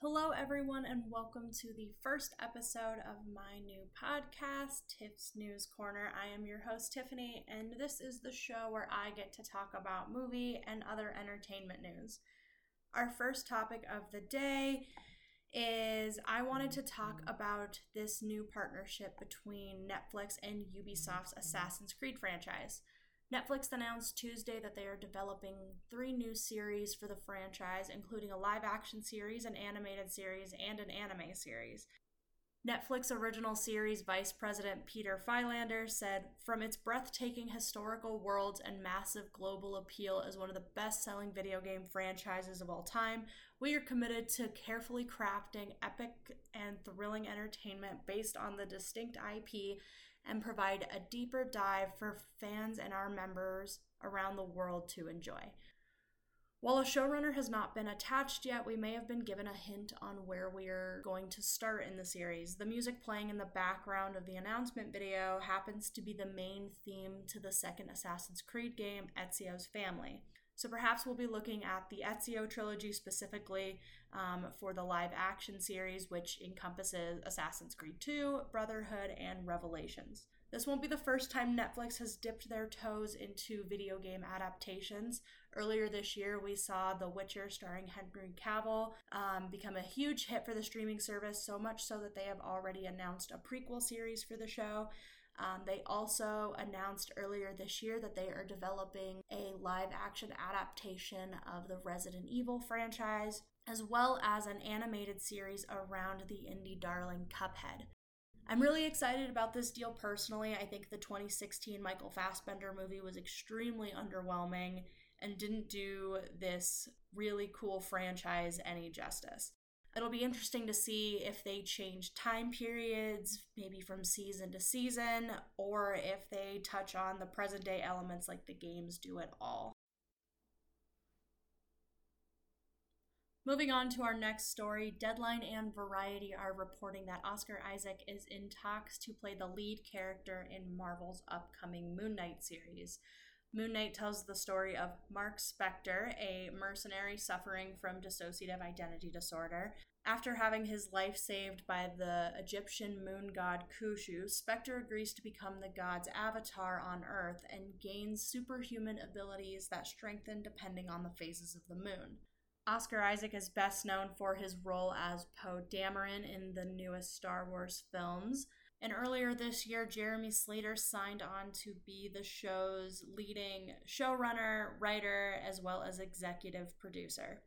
Hello, everyone, and welcome to the first episode of my new podcast, Tiff's News Corner. I am your host, Tiffany, and this is the show where I get to talk about movie and other entertainment news. Our first topic of the day is I wanted to talk about this new partnership between Netflix and Ubisoft's Assassin's Creed franchise. Netflix announced Tuesday that they are developing three new series for the franchise, including a live action series, an animated series, and an anime series. Netflix original series vice president Peter Friedlander said, From its breathtaking historical worlds and massive global appeal as one of the best selling video game franchises of all time, we are committed to carefully crafting epic and thrilling entertainment based on the distinct IP and provide a deeper dive for fans and our members around the world to enjoy. While a showrunner has not been attached yet, we may have been given a hint on where we're going to start in the series. The music playing in the background of the announcement video happens to be the main theme to the second Assassin's Creed game, Ezio's Family. So perhaps we'll be looking at the Ezio trilogy specifically um, for the live action series, which encompasses Assassin's Creed 2, Brotherhood, and Revelations. This won't be the first time Netflix has dipped their toes into video game adaptations. Earlier this year, we saw The Witcher starring Henry Cavill um, become a huge hit for the streaming service, so much so that they have already announced a prequel series for the show. Um, they also announced earlier this year that they are developing a live action adaptation of the Resident Evil franchise, as well as an animated series around the indie darling Cuphead. I'm really excited about this deal personally. I think the 2016 Michael Fassbender movie was extremely underwhelming and didn't do this really cool franchise any justice. It'll be interesting to see if they change time periods, maybe from season to season, or if they touch on the present day elements like the games do at all. Moving on to our next story, Deadline and Variety are reporting that Oscar Isaac is in talks to play the lead character in Marvel's upcoming Moon Knight series. Moon Knight tells the story of Marc Spector, a mercenary suffering from dissociative identity disorder. After having his life saved by the Egyptian moon god Khonshu, Spector agrees to become the god's avatar on Earth and gains superhuman abilities that strengthen depending on the phases of the moon. Oscar Isaac is best known for his role as Poe Dameron in the newest Star Wars films. And earlier this year, Jeremy Slater signed on to be the show's leading showrunner, writer, as well as executive producer.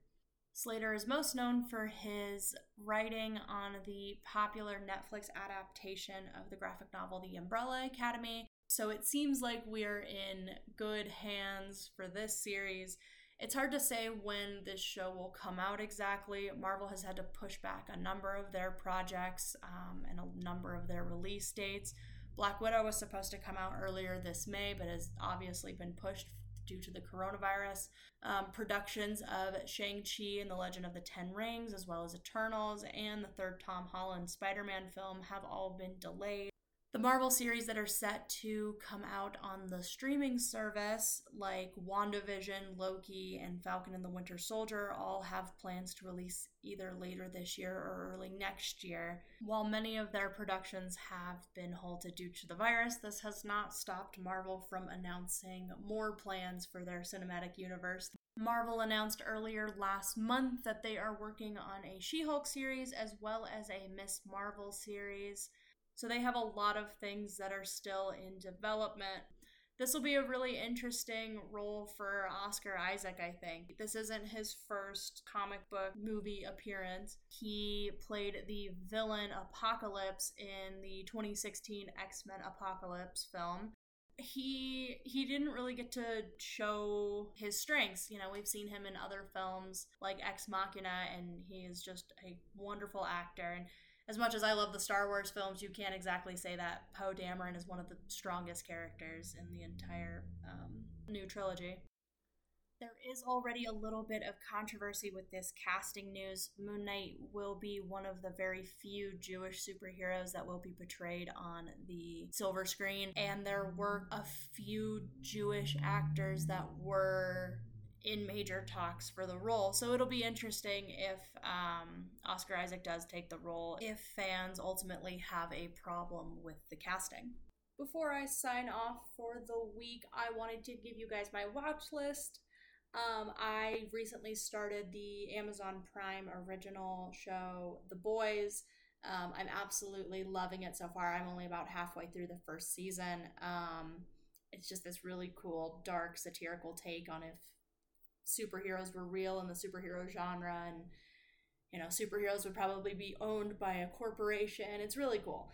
Slater is most known for his writing on the popular Netflix adaptation of the graphic novel The Umbrella Academy. So it seems like we're in good hands for this series it's hard to say when this show will come out exactly. Marvel has had to push back a number of their projects um, and a number of their release dates. Black Widow was supposed to come out earlier this May, but has obviously been pushed due to the coronavirus. Um, productions of Shang-Chi and the Legend of the Ten Rings, as well as Eternals and the third Tom Holland Spider Man film, have all been delayed. The Marvel series that are set to come out on the streaming service, like WandaVision, Loki, and Falcon and the Winter Soldier, all have plans to release either later this year or early next year. While many of their productions have been halted due to the virus, this has not stopped Marvel from announcing more plans for their cinematic universe. Marvel announced earlier last month that they are working on a She Hulk series as well as a Miss Marvel series. So they have a lot of things that are still in development. This will be a really interesting role for Oscar Isaac, I think. This isn't his first comic book movie appearance. He played the villain Apocalypse in the 2016 X-Men Apocalypse film he he didn't really get to show his strengths. You know, we've seen him in other films like Ex Machina, and he is just a wonderful actor. And as much as I love the Star Wars films, you can't exactly say that Poe Dameron is one of the strongest characters in the entire um, new trilogy. There is already a little bit of controversy with this casting news. Moon Knight will be one of the very few Jewish superheroes that will be portrayed on the silver screen, and there were a few Jewish actors that were in major talks for the role. So it'll be interesting if um, Oscar Isaac does take the role, if fans ultimately have a problem with the casting. Before I sign off for the week, I wanted to give you guys my watch list. Um, I recently started the Amazon Prime original show, The Boys. Um, I'm absolutely loving it so far. I'm only about halfway through the first season. Um, it's just this really cool, dark, satirical take on if superheroes were real in the superhero genre and you know superheroes would probably be owned by a corporation. It's really cool.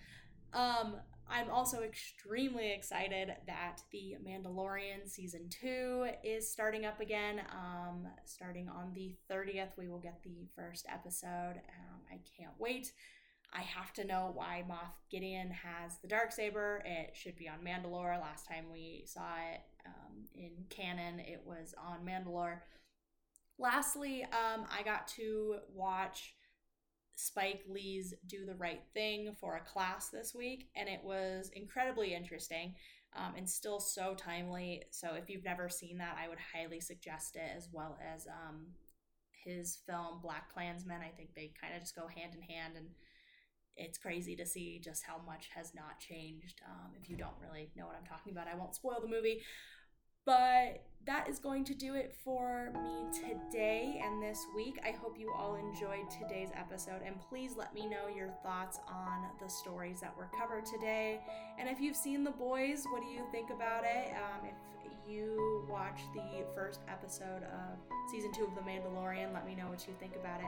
Um, i'm also extremely excited that the mandalorian season 2 is starting up again. Um, starting on the 30th we will get the first episode um, i can't wait I have to know why Moff Gideon has the dark saber. It should be on Mandalore. Last time we saw it um, in canon, it was on Mandalore. Lastly, um, I got to watch Spike Lee's Do the Right Thing for a class this week, and it was incredibly interesting um, and still so timely. So, if you've never seen that, I would highly suggest it, as well as um, his film BlacKkKlansman. I think they kind of just go hand in hand and it's crazy to see just how much has not changed. Um, if you don't really know what I'm talking about, I won't spoil the movie. But that is going to do it for me today and this week. I hope you all enjoyed today's episode, and please let me know your thoughts on the stories that were covered today. And if you've seen The Boys, what do you think about it? Um, if you watched the first episode of season two of The Mandalorian, let me know what you think about it.